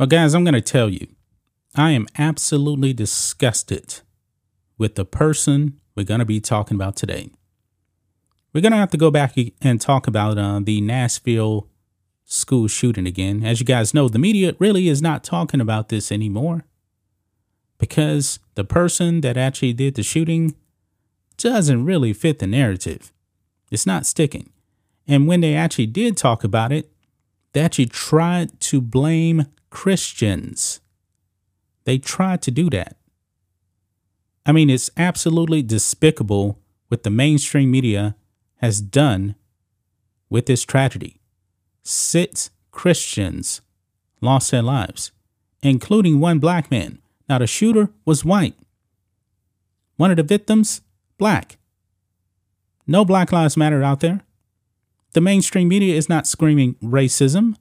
Well, guys, I'm going to tell you, I am absolutely disgusted with the person we're going to be talking about today. We're going to have to go back and talk about uh, the Nashville school shooting again. As you guys know, the media really is not talking about this anymore because the person that actually did the shooting doesn't really fit the narrative. It's not sticking. And when they actually did talk about it, they actually tried to blame Christians. They tried to do that. I mean, it's absolutely despicable what the mainstream media has done with this tragedy. Six Christians lost their lives, including one black man. Now, the shooter was white. One of the victims, black. No Black Lives Matter out there. The mainstream media is not screaming racism.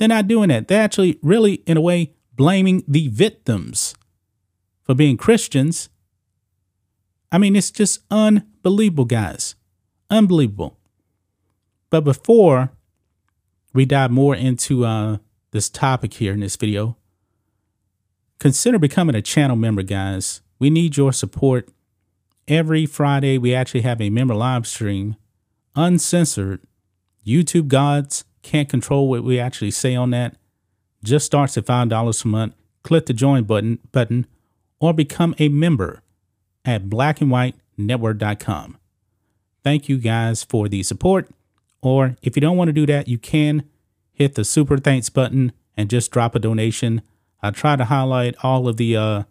They're not doing that. They're actually, really, in a way, blaming the victims for being Christians. I mean, it's just unbelievable, guys. Unbelievable. But before we dive more into uh, this topic here in this video, consider becoming a channel member, guys. We need your support. Every Friday, we actually have a member live stream, uncensored. YouTube gods can't control what we actually say on that. Just starts at $5 a month. Click the join button button or become a member at blackandwhitenetwork.com. Thank you guys for the support. Or if you don't want to do that, you can hit the super thanks button and just drop a donation. I try to highlight all of the uh,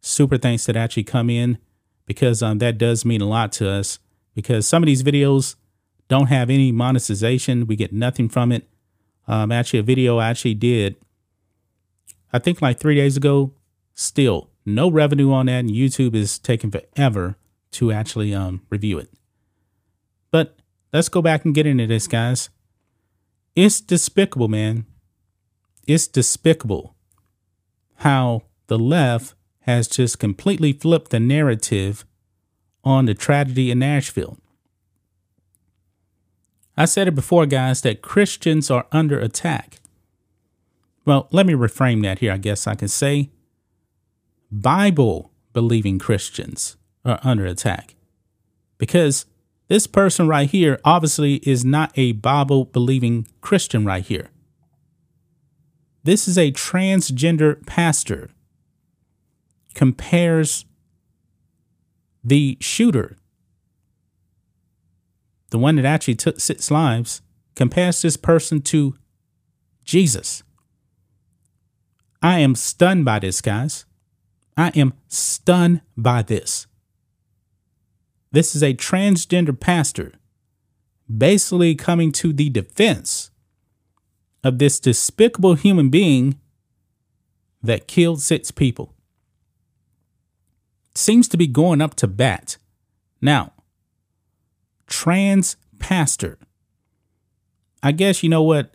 super thanks that actually come in because um, that does mean a lot to us. Because some of these videos don't have any monetization, we get nothing from it. Um, actually, a video I actually did, I think like three days ago, still no revenue on that, and YouTube is taking forever to actually um, review it. But let's go back and get into this, guys. It's despicable, man. It's despicable how the left has just completely flipped the narrative on the tragedy in Nashville. I said it before, guys, that Christians are under attack. Well, let me reframe that here. I guess I can say Bible believing Christians are under attack because this person right here obviously is not a Bible believing Christian right here. This is a transgender pastor compares the shooter, the one that actually took six lives, compares this person to Jesus. I am stunned by this, guys. I am stunned by this. This is a transgender pastor basically coming to the defense of this despicable human being that killed six people. Seems to be going up to bat. Now, trans pastor. I guess you know what?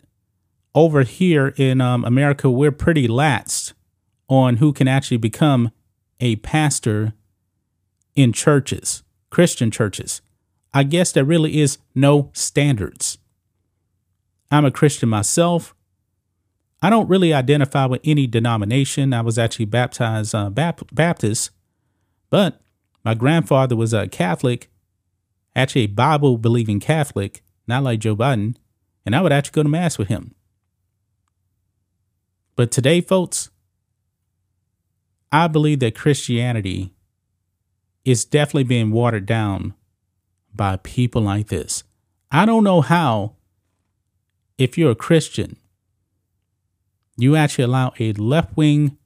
Over here in um, America, we're pretty laxed on who can actually become a pastor in churches, Christian churches. I guess there really is no standards. I'm a Christian myself. I don't really identify with any denomination. I was actually baptized uh, Baptist, but my grandfather was a Catholic, actually a Bible believing Catholic, not like Joe Biden, and I would actually go to Mass with him. But today, folks, I believe that Christianity is definitely being watered down by people like this. I don't know how, if you're a Christian, you actually allow a left wing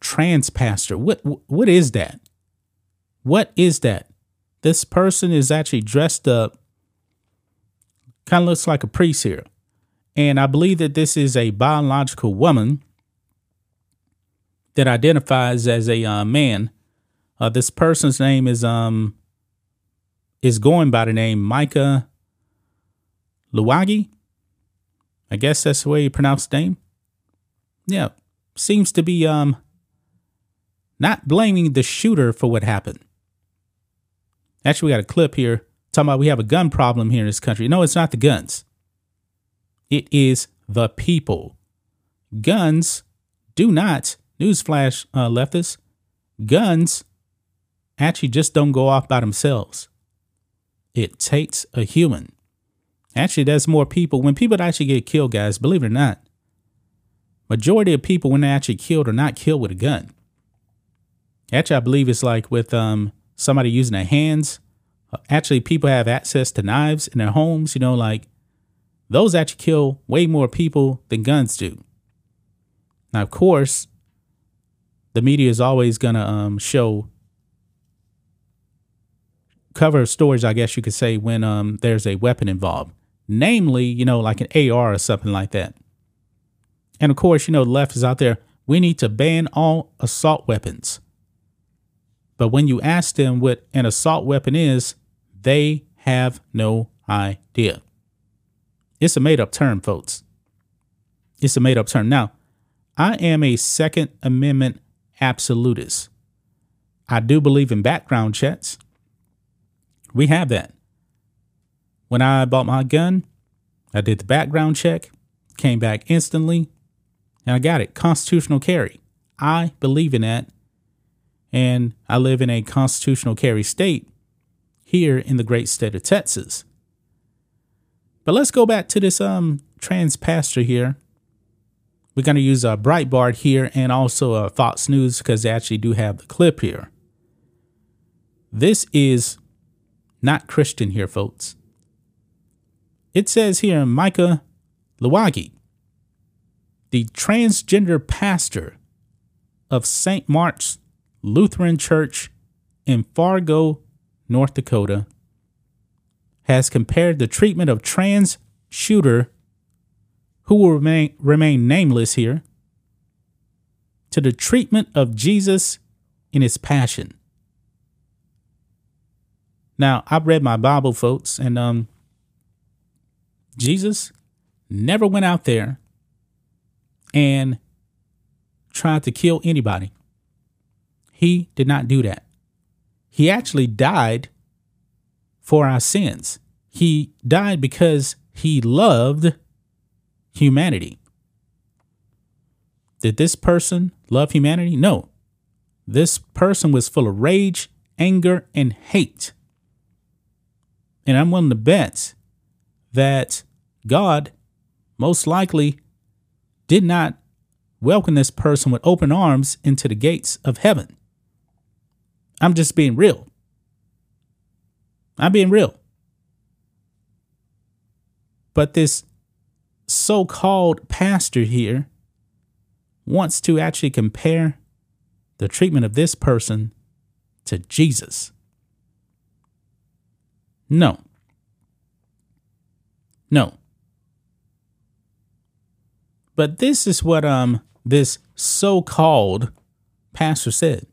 trans pastor. What what is that? What is that? This person is actually dressed up Kind of looks like a priest here. And I believe that this is a biological woman that identifies as a uh, man. Uh, this person's name is um is going by the name Micah Louwagie. I guess that's the way you pronounce the name. Yeah, seems to be um not blaming the shooter for what happened. Actually, we got a clip here talking about we have a gun problem here in this country. No, it's not the guns. It is the people. Guns do not, newsflash, uh, leftists, guns actually just don't go off by themselves. It takes a human. Actually, there's more people. When people actually get killed, guys, believe it or not, majority of people when they're actually killed are not killed with a gun. Actually, I believe it's like with um somebody using their hands. Actually, people have access to knives in their homes. You know, like those actually kill way more people than guns do. Now, of course, the media is always gonna um, show cover stories, I guess you could say, when um, there's a weapon involved, namely, you know, like an AR or something like that. And of course, you know, the left is out there. We need to ban all assault weapons. But when you ask them what an assault weapon is, they have no idea. It's a made up term, folks. It's a made up term. Now, I am a Second Amendment absolutist. I do believe in background checks. We have that. When I bought my gun, I did the background check, came back instantly, and I got it. Constitutional carry. I believe in that and I live in a constitutional carry state here in the great state of Texas. But let's go back to this um trans pastor here. We're going to use a Breitbart here and also a Fox News because they actually do have the clip here. This is not Christian here, folks. It says here Micah Louwagie, the transgender pastor of St. Mark's Lutheran Church in Fargo, North Dakota, has compared the treatment of trans shooter, who will remain, remain nameless here, to the treatment of Jesus in his passion. Now, I've read my Bible, folks, and um, Jesus never went out there and tried to kill anybody. He did not do that. He actually died for our sins. He died because he loved humanity. Did this person love humanity? No. This person was full of rage, anger, and hate. And I'm willing to bet that God most likely did not welcome this person with open arms into the gates of heaven. I'm just being real. I'm being real. But this so called pastor here wants to actually compare the treatment of this person to Jesus. No. No. But this is what um this so-called pastor said.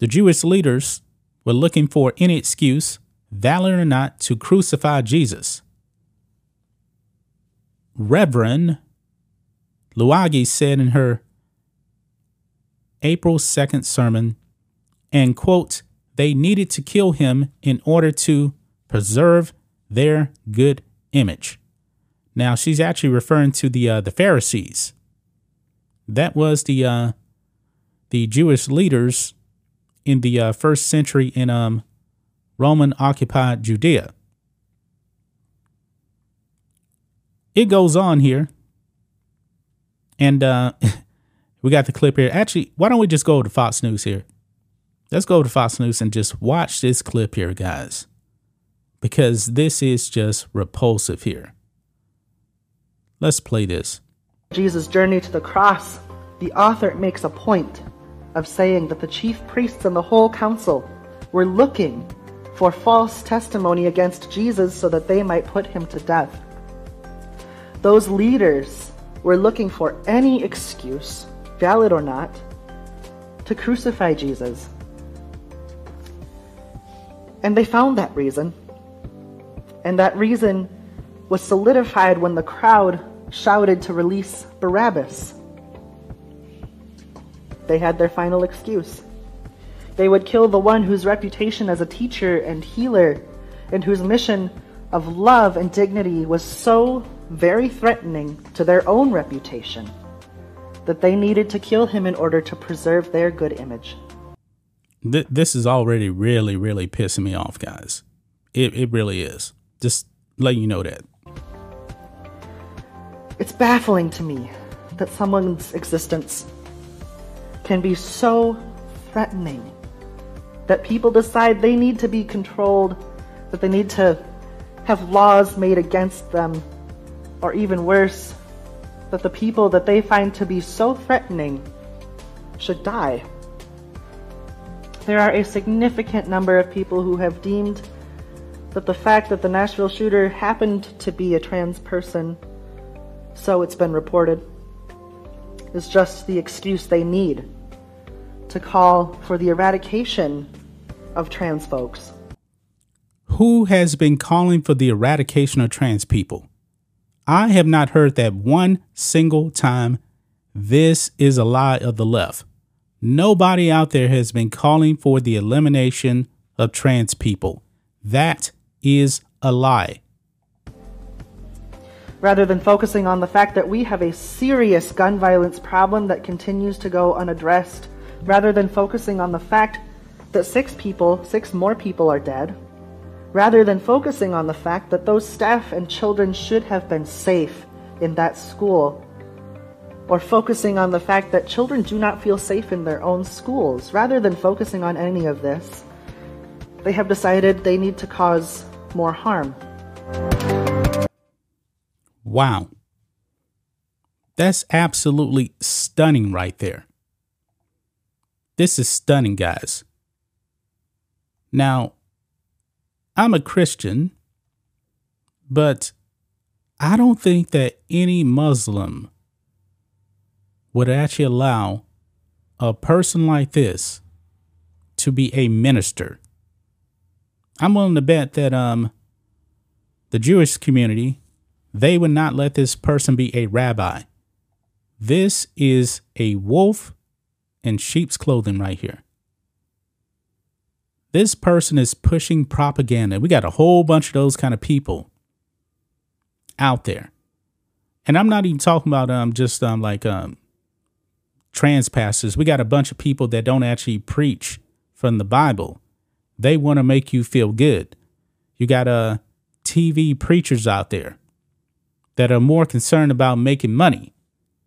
The Jewish leaders were looking for any excuse, valid or not, to crucify Jesus. Reverend Louwagie said in her April 2nd sermon, and quote, they needed to kill him in order to preserve their good image. Now she's actually referring to the uh, the Pharisees. That was the uh, the Jewish leaders in the uh, first century in um, Roman occupied Judea. It goes on here. And uh, we got the clip here. Actually, why don't we just go to Fox News here? Let's go to Fox News and just watch this clip here, guys. Because this is just repulsive here. Let's play this. Jesus' journey to the cross, the author makes a point of saying that the chief priests and the whole council were looking for false testimony against Jesus so that they might put him to death. Those leaders were looking for any excuse, valid or not, to crucify Jesus. And they found that reason. And that reason was solidified when the crowd shouted to release Barabbas. They had their final excuse. They would kill the one whose reputation as a teacher and healer and whose mission of love and dignity was so very threatening to their own reputation that they needed to kill him in order to preserve their good image. Th- this is already really, really pissing me off, guys. It, it really is. Just letting you know that. It's baffling to me that someone's existence can be so threatening that people decide they need to be controlled, that they need to have laws made against them, or even worse, that the people that they find to be so threatening should die. There are a significant number of people who have deemed that the fact that the Nashville shooter happened to be a trans person, so it's been reported, is just the excuse they need to call for the eradication of trans folks. Who has been calling for the eradication of trans people? I have not heard that one single time. This is a lie of the left. Nobody out there has been calling for the elimination of trans people. That is a lie. Rather than focusing on the fact that we have a serious gun violence problem that continues to go unaddressed, rather than focusing on the fact that six people, six more people are dead, rather than focusing on the fact that those staff and children should have been safe in that school, or focusing on the fact that children do not feel safe in their own schools, rather than focusing on any of this, they have decided they need to cause more harm. Wow. That's absolutely stunning right there. This is stunning, guys. Now, I'm a Christian, but I don't think that any Muslim would actually allow a person like this to be a minister. I'm willing to bet that um the Jewish community they would not let this person be a rabbi. This is a wolf in sheep's clothing right here. This person is pushing propaganda. We got a whole bunch of those kind of people out there. And I'm not even talking about um just um like um trans pastors. We got a bunch of people that don't actually preach from the Bible. They want to make you feel good. You got uh TV preachers out there that are more concerned about making money.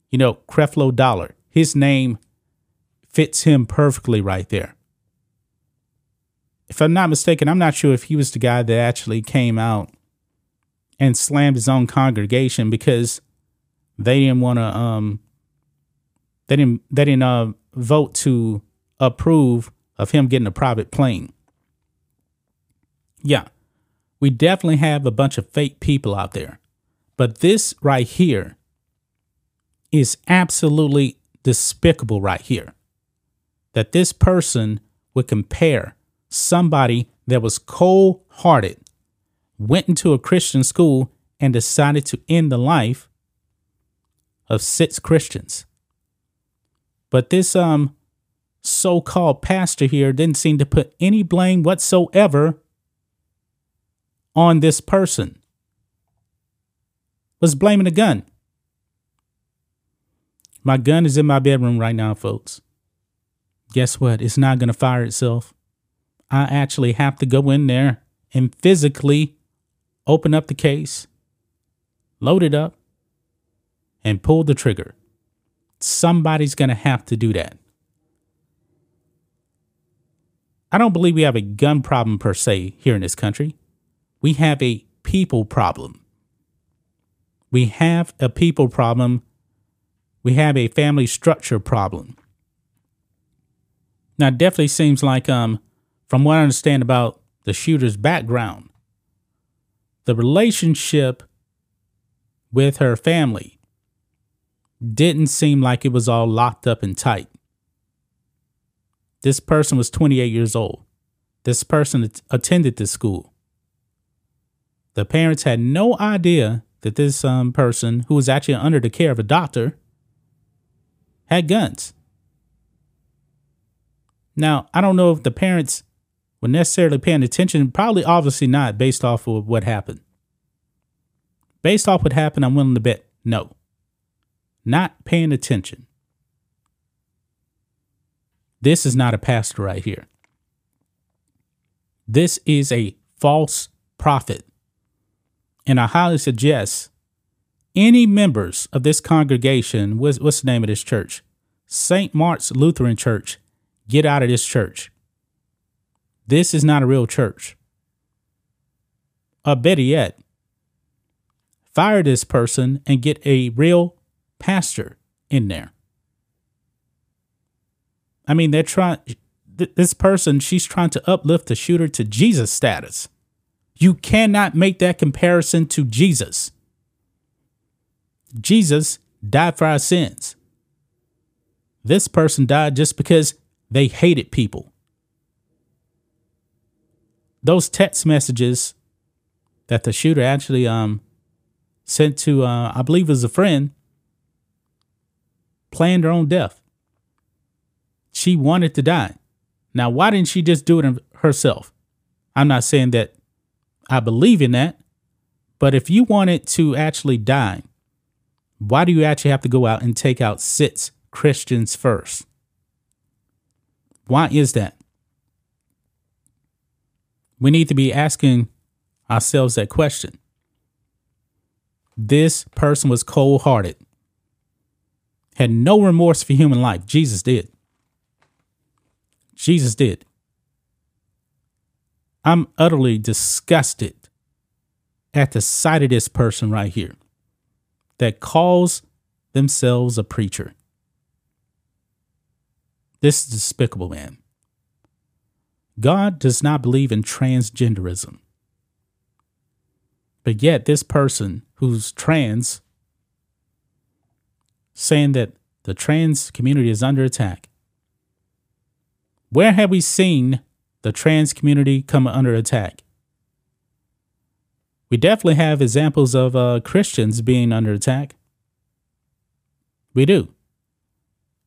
You know, Creflo Dollar. His name fits him perfectly right there if I'm not mistaken, I'm not sure if he was the guy that actually came out and slammed his own congregation because they didn't want to um they didn't they didn't uh, vote to approve of him getting a private plane. Yeah. We definitely have a bunch of fake people out there. But this right here is absolutely despicable right here. That this person would compare somebody that was cold hearted went into a Christian school and decided to end the life of six Christians. But this um so-called pastor here didn't seem to put any blame whatsoever on this person. Was blaming the gun. My gun is in my bedroom right now, folks. Guess what? It's not going to fire itself. I actually have to go in there and physically open up the case, load it up, and pull the trigger. Somebody's going to have to do that. I don't believe we have a gun problem per se here in this country. We have a people problem. We have a people problem. We have a family structure problem. Now, it definitely seems like um, from what I understand about the shooter's background, the relationship with her family didn't seem like it was all locked up and tight. This person was 28 years old. This person attended this school. The parents had no idea that this um, person, who was actually under the care of a doctor, had guns. Now, I don't know if the parents were necessarily paying attention. Probably, obviously not, based off of what happened. Based off what happened, I'm willing to bet no. Not paying attention. This is not a pastor right here. This is a false prophet. And I highly suggest any members of this congregation, what's, what's the name of this church? St. Mark's Lutheran Church, get out of this church. This is not a real church. Or better yet, fire this person and get a real pastor in there. I mean, they're trying, this person, she's trying to uplift the shooter to Jesus status. You cannot make that comparison to Jesus. Jesus died for our sins. This person died just because they hated people. Those text messages that the shooter actually um, sent to, uh, I believe, it was a friend, planned her own death. She wanted to die. Now, why didn't she just do it herself? I'm not saying that I believe in that, but if you wanted to actually die, why do you actually have to go out and take out six Christians first? Why is that? We need to be asking ourselves that question. This person was cold hearted, had no remorse for human life. Jesus did. Jesus did. I'm utterly disgusted at the sight of this person right here that calls themselves a preacher. This is despicable, man. God does not believe in transgenderism. But yet, this person who's trans, saying that the trans community is under attack, where have we seen the trans community come under attack? We definitely have examples of uh, Christians being under attack. We do.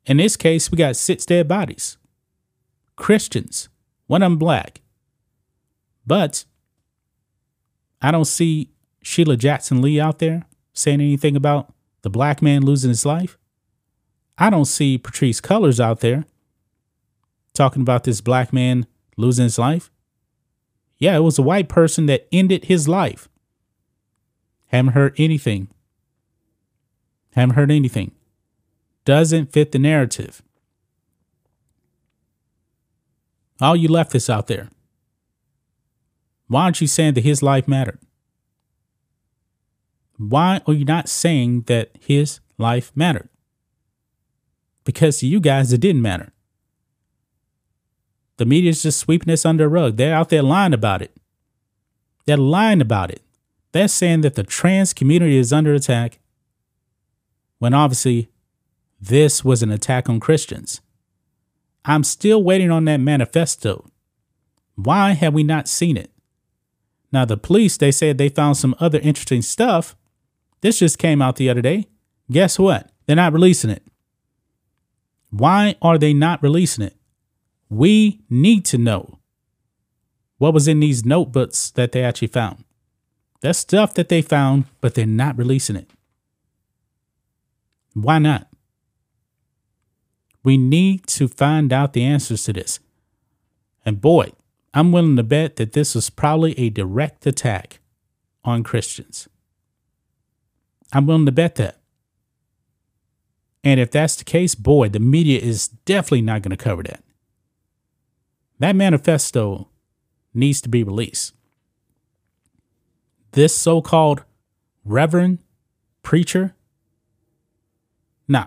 In this case, we got six dead bodies. Christians, one of them black. But I don't see Sheila Jackson Lee out there saying anything about the black man losing his life. I don't see Patrisse Cullors out there talking about this black man losing his life? Yeah, it was a white person that ended his life. Haven't heard anything. Haven't heard anything. Doesn't fit the narrative. All you leftists out there, why aren't you saying that his life mattered? Why are you not saying that his life mattered? Because to you guys, it didn't matter. The media's just sweeping this under the rug. They're out there lying about it. They're lying about it. They're saying that the trans community is under attack when obviously this was an attack on Christians. I'm still waiting on that manifesto. Why have we not seen it? Now, the police, they said they found some other interesting stuff. This just came out the other day. Guess what? They're not releasing it. Why are they not releasing it? We need to know what was in these notebooks that they actually found. That's stuff that they found, but they're not releasing it. Why not? We need to find out the answers to this. And boy, I'm willing to bet that this was probably a direct attack on Christians. I'm willing to bet that. And if that's the case, boy, the media is definitely not going to cover that. That manifesto needs to be released. This so called reverend preacher, nah,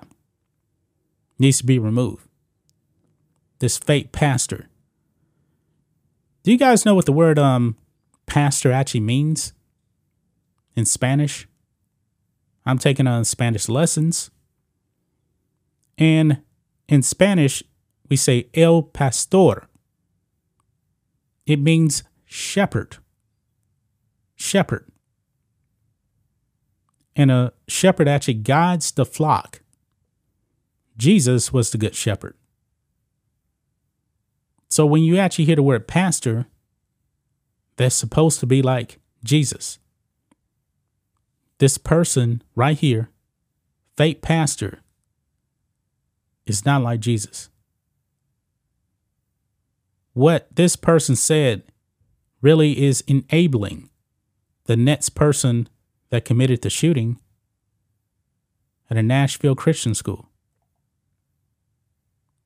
needs to be removed. This fake pastor. Do you guys know what the word um pastor actually means in Spanish? I'm taking on Spanish lessons. And in Spanish, we say el pastor. It means shepherd. Shepherd. And a shepherd actually guides the flock. Jesus was the good shepherd. So when you actually hear the word pastor, that's supposed to be like Jesus. This person right here, fake pastor, is not like Jesus. What this person said really is enabling the next person that committed the shooting at a Nashville Christian school.